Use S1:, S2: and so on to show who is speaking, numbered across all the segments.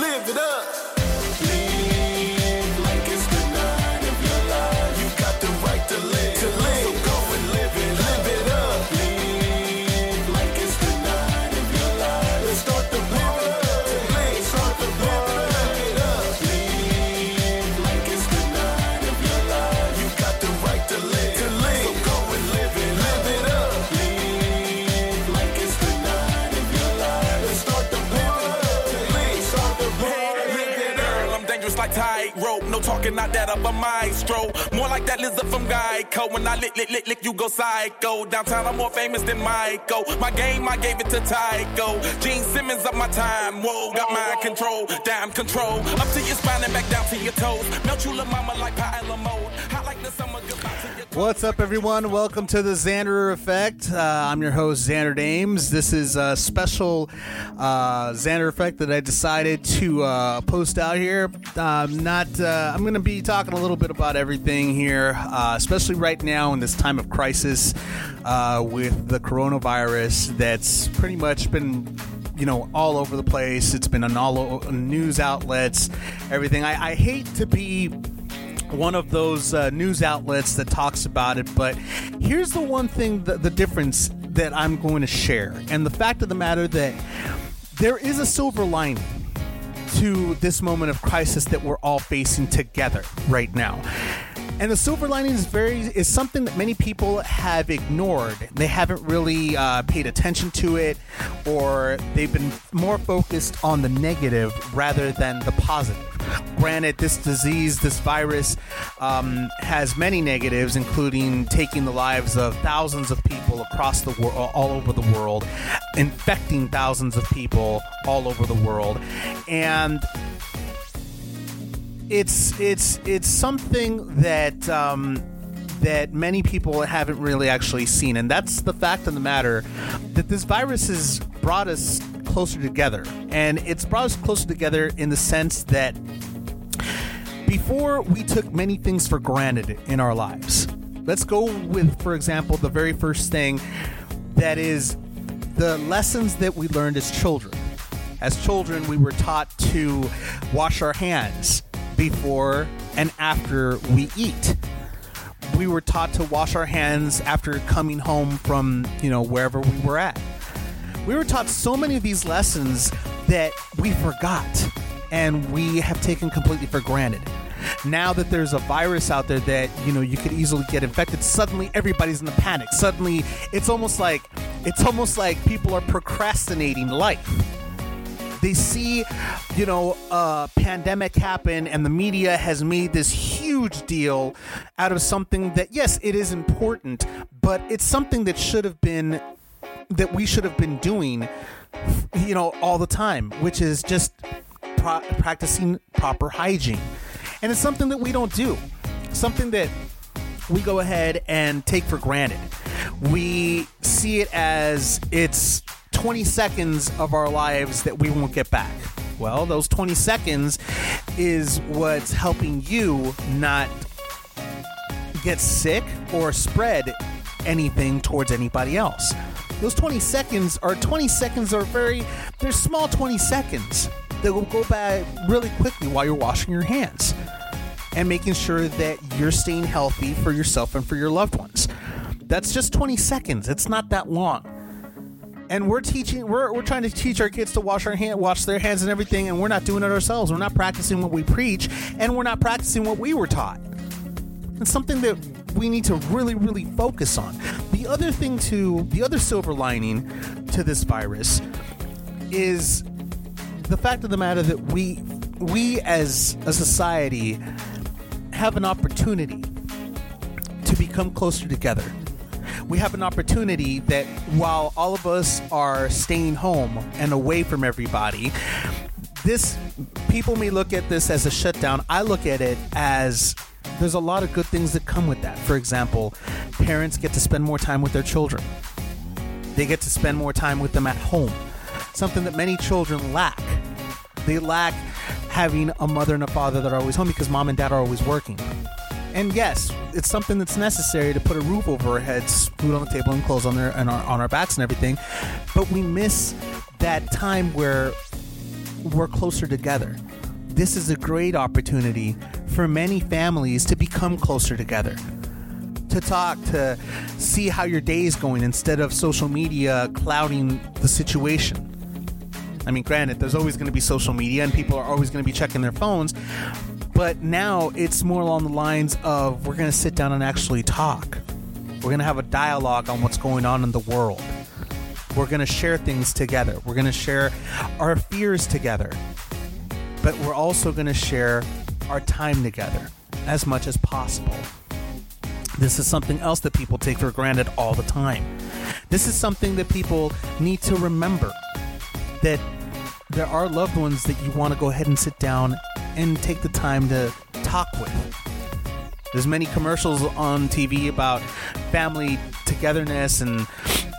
S1: live it up.
S2: Not that of a maestro. More like that lizard from Geico. When I lick, lick, lick, lick, you go psycho. Downtown, I'm more famous than Michael. My game, I gave it to Tycho. Gene Simmons up my time. Whoa, got mind control. Damn control. Up to your spine and back down to your toes. Melt you, little mama, like pie mode. Hot like the summer, goodbye to your
S3: What's up, everyone? Welcome to the Xander Effect. Uh, I'm your host, Xander Dames. This is a special uh, Xander Effect that I decided to uh, post out here. Um, not, uh, I'm going to be talking a little bit about everything here, uh, especially right now in this time of crisis uh, with the coronavirus that's pretty much been you know all over the place it's been on all news outlets everything I, I hate to be one of those uh, news outlets that talks about it. But here's the one thing, the, the difference that I'm going to share, and the fact of the matter that there is a silver lining to this moment of crisis that we're all facing together right now. And the silver lining is very is something that many people have ignored. They haven't really uh, paid attention to it, or they've been more focused on the negative rather than the positive. Granted, this disease, this virus, um, has many negatives, including taking the lives of thousands of people across the world, all over the world, infecting thousands of people all over the world, and it's it's it's something that um, that many people haven't really actually seen, and that's the fact of the matter that this virus has brought us closer together, and it's brought us closer together in the sense that before we took many things for granted in our lives. Let's go with, for example, the very first thing that is the lessons that we learned as children. As children, we were taught to wash our hands before and after we eat. We were taught to wash our hands after coming home from, you know, wherever we were at. We were taught so many of these lessons that we forgot and we have taken completely for granted. Now that there's a virus out there that, you know, you could easily get infected, suddenly everybody's in a panic. Suddenly it's almost like it's almost like people are procrastinating life they see you know a pandemic happen and the media has made this huge deal out of something that yes it is important but it's something that should have been that we should have been doing you know all the time which is just pro- practicing proper hygiene and it's something that we don't do something that we go ahead and take for granted. We see it as it's 20 seconds of our lives that we won't get back. Well, those 20 seconds is what's helping you not get sick or spread anything towards anybody else. Those 20 seconds are 20 seconds are very they're small 20 seconds that will go by really quickly while you're washing your hands and making sure that you're staying healthy for yourself and for your loved ones. That's just 20 seconds. It's not that long. And we're teaching we're, we're trying to teach our kids to wash our hand wash their hands and everything and we're not doing it ourselves. We're not practicing what we preach and we're not practicing what we were taught. It's something that we need to really really focus on. The other thing to the other silver lining to this virus is the fact of the matter that we we as a society have an opportunity to become closer together. We have an opportunity that while all of us are staying home and away from everybody, this people may look at this as a shutdown. I look at it as there's a lot of good things that come with that. For example, parents get to spend more time with their children. They get to spend more time with them at home. Something that many children lack. They lack having a mother and a father that are always home because mom and dad are always working. And yes, it's something that's necessary to put a roof over our heads, food on the table, and clothes on their and our, on our backs and everything. But we miss that time where we're closer together. This is a great opportunity for many families to become closer together. To talk, to see how your day is going instead of social media clouding the situation. I mean, granted, there's always going to be social media and people are always going to be checking their phones, but now it's more along the lines of we're going to sit down and actually talk. We're going to have a dialogue on what's going on in the world. We're going to share things together. We're going to share our fears together. But we're also going to share our time together as much as possible. This is something else that people take for granted all the time. This is something that people need to remember that there are loved ones that you want to go ahead and sit down and take the time to talk with. There's many commercials on TV about family togetherness and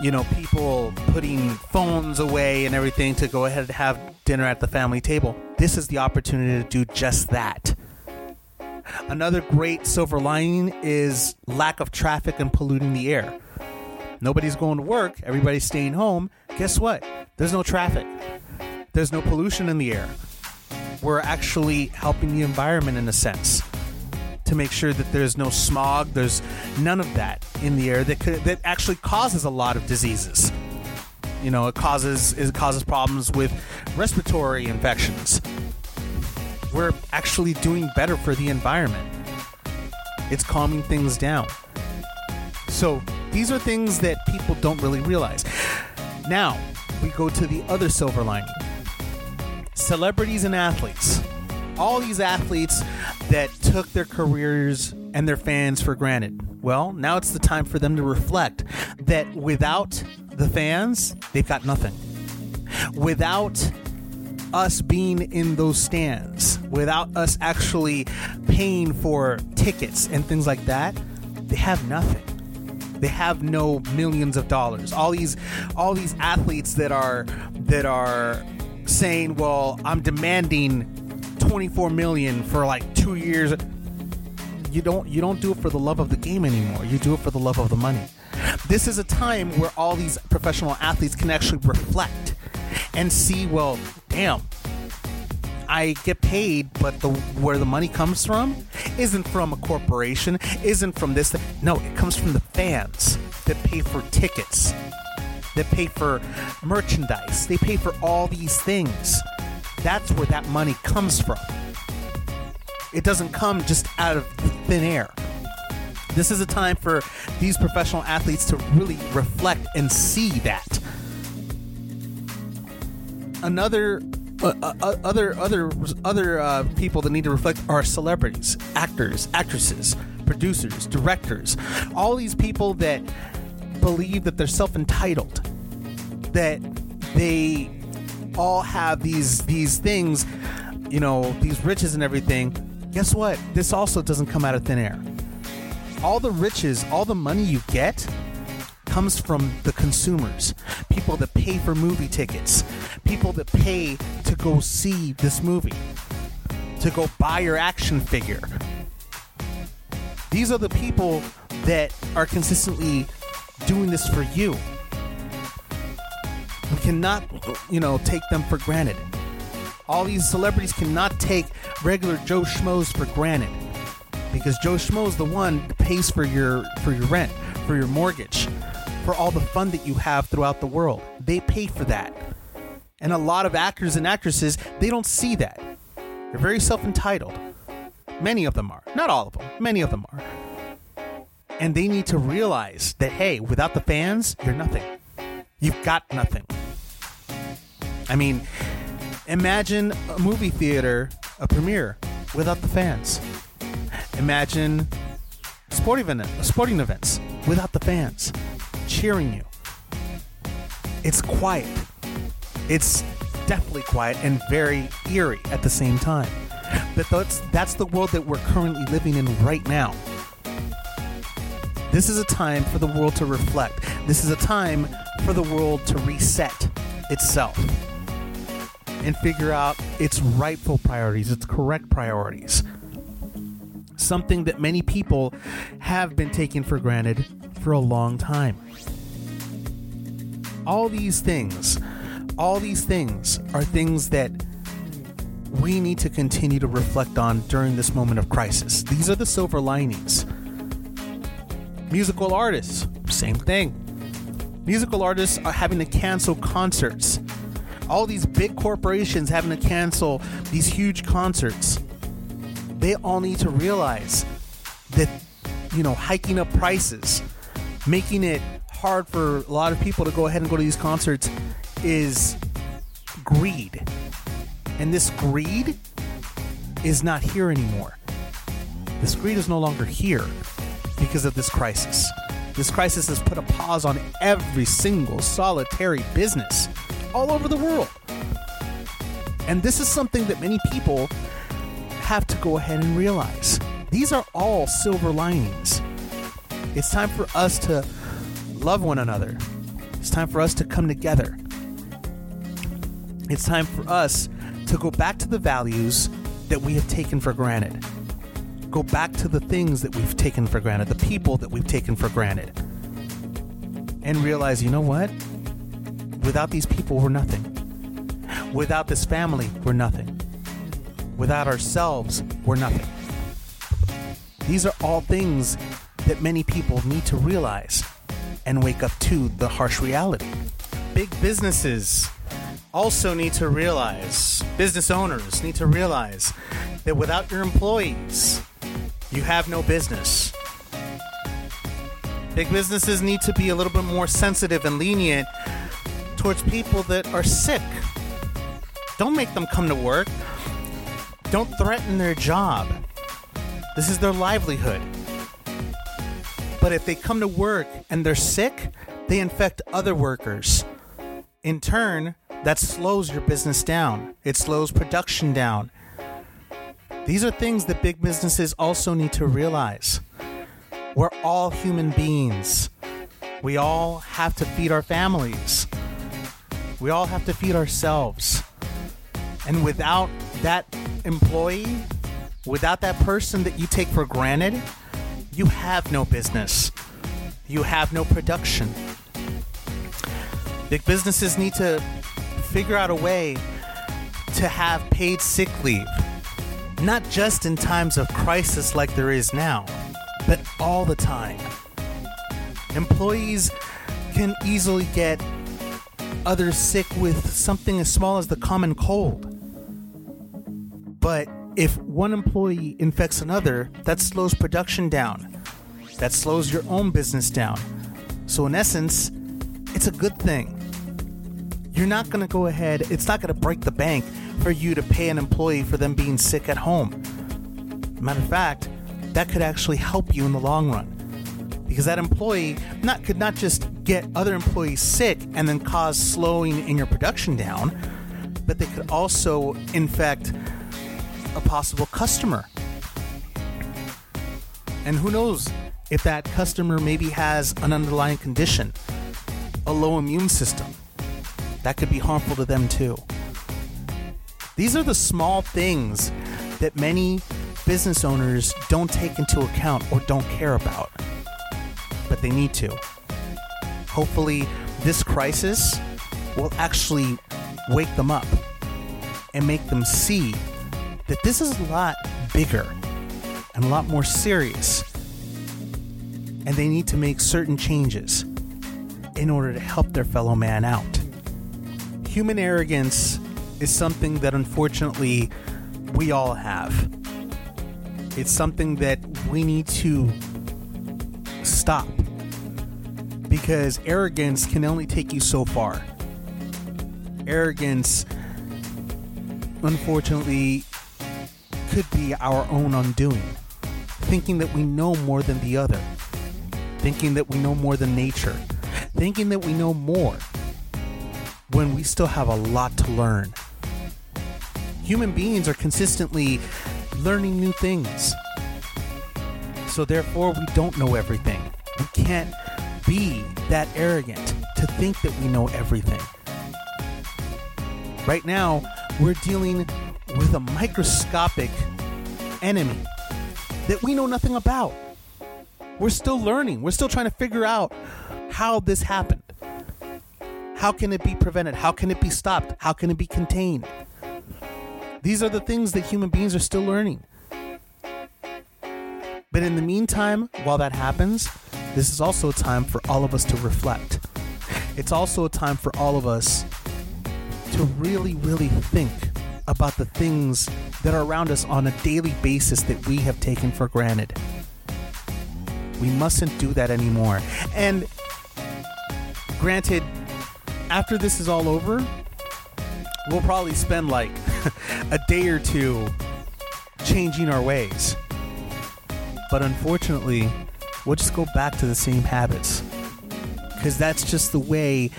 S3: you know people putting phones away and everything to go ahead and have dinner at the family table. This is the opportunity to do just that. Another great silver lining is lack of traffic and polluting the air. Nobody's going to work, everybody's staying home. Guess what? There's no traffic. There's no pollution in the air. We're actually helping the environment in a sense to make sure that there's no smog, there's none of that in the air that could that actually causes a lot of diseases. You know, it causes it causes problems with respiratory infections. We're actually doing better for the environment. It's calming things down. So, these are things that people don't really realize. Now, we go to the other silver lining. Celebrities and athletes. All these athletes that took their careers and their fans for granted. Well, now it's the time for them to reflect that without the fans, they've got nothing. Without us being in those stands, without us actually paying for tickets and things like that, they have nothing. They have no millions of dollars. All these all these athletes that are that are saying, "Well, I'm demanding 24 million for like 2 years." You don't you don't do it for the love of the game anymore. You do it for the love of the money. This is a time where all these professional athletes can actually reflect and see, well, damn, I get paid, but the where the money comes from isn't from a corporation, isn't from this. No, it comes from the fans that pay for tickets, that pay for merchandise, they pay for all these things. That's where that money comes from. It doesn't come just out of thin air. This is a time for these professional athletes to really reflect and see that. Another uh, uh, other other other uh, people that need to reflect are celebrities, actors, actresses, producers, directors. All these people that believe that they're self-entitled, that they all have these these things, you know, these riches and everything. Guess what? This also doesn't come out of thin air. All the riches, all the money you get comes from the consumers, people that pay for movie tickets, people that pay to go see this movie, to go buy your action figure. These are the people that are consistently doing this for you. We cannot, you know, take them for granted. All these celebrities cannot take regular Joe Schmoes for granted because Joe Schmo's the one that pays for your for your rent, for your mortgage, for all the fun that you have throughout the world. They pay for that. And a lot of actors and actresses, they don't see that. They're very self-entitled. Many of them are. Not all of them. Many of them are. And they need to realize that hey, without the fans, you're nothing. You've got nothing. I mean, imagine a movie theater, a premiere, without the fans. Imagine sporting event, sporting events without the fans cheering you. It's quiet. It's definitely quiet and very eerie at the same time. But that's that's the world that we're currently living in right now. This is a time for the world to reflect. This is a time for the world to reset itself and figure out its rightful priorities, its correct priorities. Something that many people have been taking for granted for a long time. All these things, all these things are things that we need to continue to reflect on during this moment of crisis. These are the silver linings. Musical artists, same thing. Musical artists are having to cancel concerts. All these big corporations having to cancel these huge concerts. They all need to realize that, you know, hiking up prices, making it hard for a lot of people to go ahead and go to these concerts is greed. And this greed is not here anymore. This greed is no longer here because of this crisis. This crisis has put a pause on every single solitary business all over the world. And this is something that many people have to go ahead and realize. These are all silver linings. It's time for us to love one another. It's time for us to come together. It's time for us to go back to the values that we have taken for granted. Go back to the things that we've taken for granted, the people that we've taken for granted. And realize, you know what? Without these people, we're nothing. Without this family, we're nothing. Without ourselves, we're nothing. These are all things that many people need to realize and wake up to the harsh reality. Big businesses also need to realize, business owners need to realize that without your employees, you have no business. Big businesses need to be a little bit more sensitive and lenient towards people that are sick. Don't make them come to work. Don't threaten their job. This is their livelihood. But if they come to work and they're sick, they infect other workers. In turn, that slows your business down. It slows production down. These are things that big businesses also need to realize. We're all human beings. We all have to feed our families. We all have to feed ourselves. And without that employee, without that person that you take for granted, you have no business. You have no production. Big businesses need to figure out a way to have paid sick leave, not just in times of crisis like there is now, but all the time. Employees can easily get others sick with something as small as the common cold. But if one employee infects another, that slows production down. That slows your own business down. So, in essence, it's a good thing. You're not going to go ahead, it's not going to break the bank for you to pay an employee for them being sick at home. Matter of fact, that could actually help you in the long run. Because that employee not could not just get other employees sick and then cause slowing in your production down, but they could also infect a possible customer. And who knows if that customer maybe has an underlying condition, a low immune system. That could be harmful to them too. These are the small things that many business owners don't take into account or don't care about, but they need to. Hopefully, this crisis will actually wake them up and make them see that this is a lot bigger and a lot more serious. And they need to make certain changes in order to help their fellow man out. Human arrogance is something that unfortunately we all have. It's something that we need to stop because arrogance can only take you so far. Arrogance, unfortunately, could be our own undoing. Thinking that we know more than the other, thinking that we know more than nature, thinking that we know more when we still have a lot to learn. Human beings are consistently learning new things. So, therefore, we don't know everything. We can't be that arrogant to think that we know everything. Right now, we're dealing with a microscopic enemy that we know nothing about. We're still learning. We're still trying to figure out how this happened. How can it be prevented? How can it be stopped? How can it be contained? These are the things that human beings are still learning. But in the meantime, while that happens, this is also a time for all of us to reflect. It's also a time for all of us to really, really think about the things that are around us on a daily basis that we have taken for granted. We mustn't do that anymore. And granted, after this is all over, we'll probably spend like a day or two changing our ways. But unfortunately, we'll just go back to the same habits. Cuz that's just the way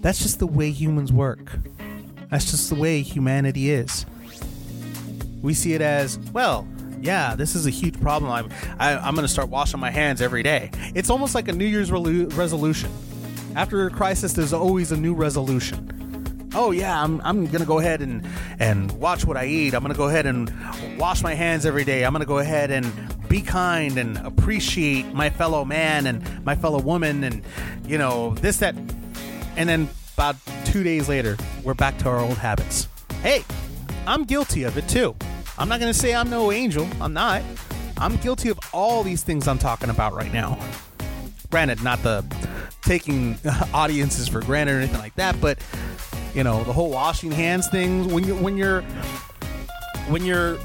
S3: that's just the way humans work. That's just the way humanity is. We see it as, well, yeah, this is a huge problem. I'm I, I'm going to start washing my hands every day. It's almost like a New Year's resolution. After a crisis, there's always a new resolution oh yeah, I'm, I'm gonna go ahead and and watch what I eat. I'm gonna go ahead and wash my hands every day. I'm gonna go ahead and be kind and appreciate my fellow man and my fellow woman and you know this that, and then about two days later, we're back to our old habits. Hey, I'm guilty of it too. I'm not gonna say I'm no angel. I'm not. I'm guilty of all these things I'm talking about right now. Granted, not the taking audiences for granted or anything like that, but you know the whole washing hands thing when you when you're when you're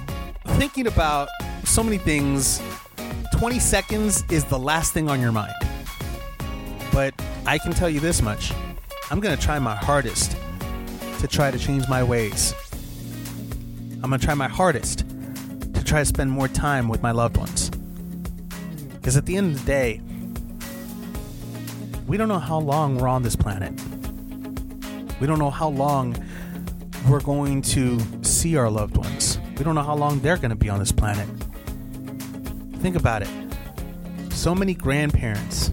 S3: thinking about so many things 20 seconds is the last thing on your mind. But i can tell you this much. I'm going to try my hardest to try to change my ways. I'm going to try my hardest to try to spend more time with my loved ones. Because at the end of the day we don't know how long we're on this planet. We don't know how long we're going to see our loved ones. We don't know how long they're going to be on this planet. Think about it. So many grandparents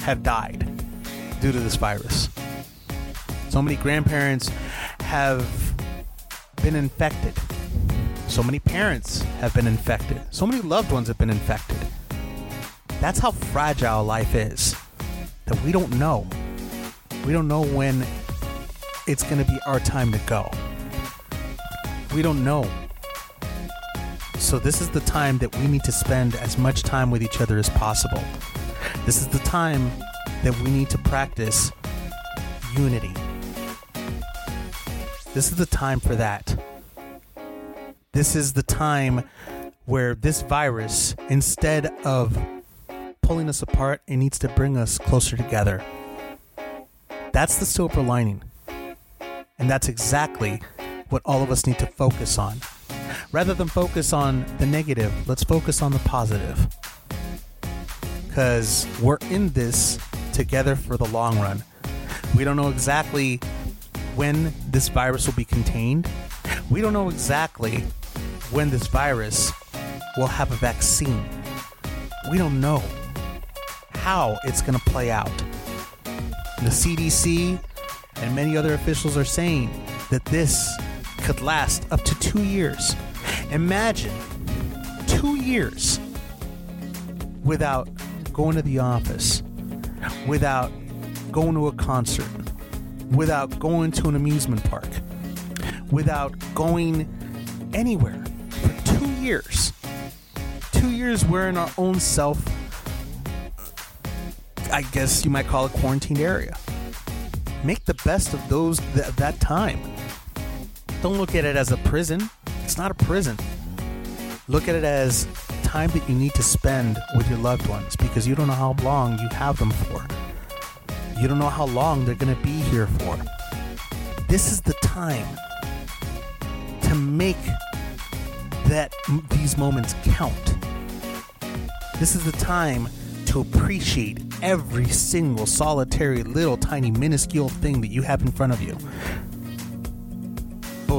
S3: have died due to this virus. So many grandparents have been infected. So many parents have been infected. So many loved ones have been infected. That's how fragile life is. That we don't know. We don't know when it's going to be our time to go. We don't know. So, this is the time that we need to spend as much time with each other as possible. This is the time that we need to practice unity. This is the time for that. This is the time where this virus, instead of pulling us apart, it needs to bring us closer together. That's the silver lining. And that's exactly what all of us need to focus on. Rather than focus on the negative, let's focus on the positive. Because we're in this together for the long run. We don't know exactly when this virus will be contained. We don't know exactly when this virus will have a vaccine. We don't know how it's going to play out. The CDC and many other officials are saying that this could last up to two years. Imagine two years without going to the office, without going to a concert, without going to an amusement park, without going anywhere for two years. Two years we're in our own self, I guess you might call it quarantined area make the best of those th- that time. Don't look at it as a prison. It's not a prison. Look at it as time that you need to spend with your loved ones because you don't know how long you have them for. You don't know how long they're going to be here for. This is the time to make that these moments count. This is the time to appreciate every single solitary little tiny minuscule thing that you have in front of you.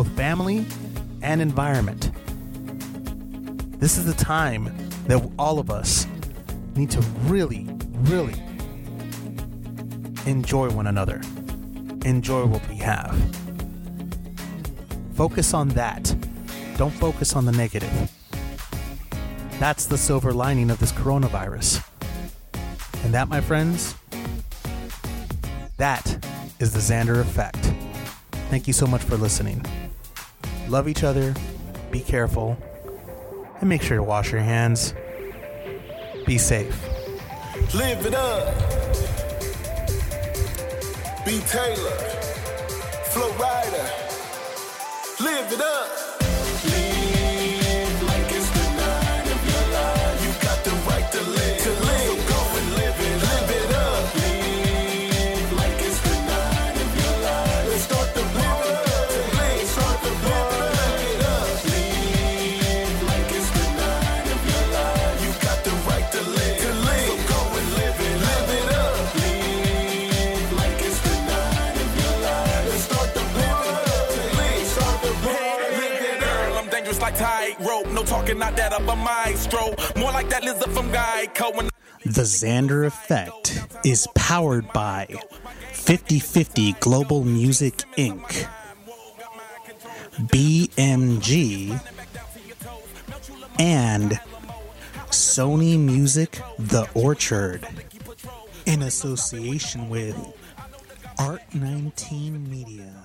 S3: Both family and environment. This is the time that all of us need to really, really enjoy one another, enjoy what we have. Focus on that. Don't focus on the negative. That's the silver lining of this coronavirus. And that, my friends, that is the Xander effect. Thank you so much for listening.
S4: Love each other, be careful, and make sure to wash your hands. Be safe.
S1: Live it up. B. Taylor. Flo Rida. Live it up.
S2: Tightrope. No talking, not that of a maestro. More like that lizard from Geico. When
S3: The Xander Effect is powered by 5050 Global Music Inc., BMG, and Sony Music The Orchard in association with Art 19 Media.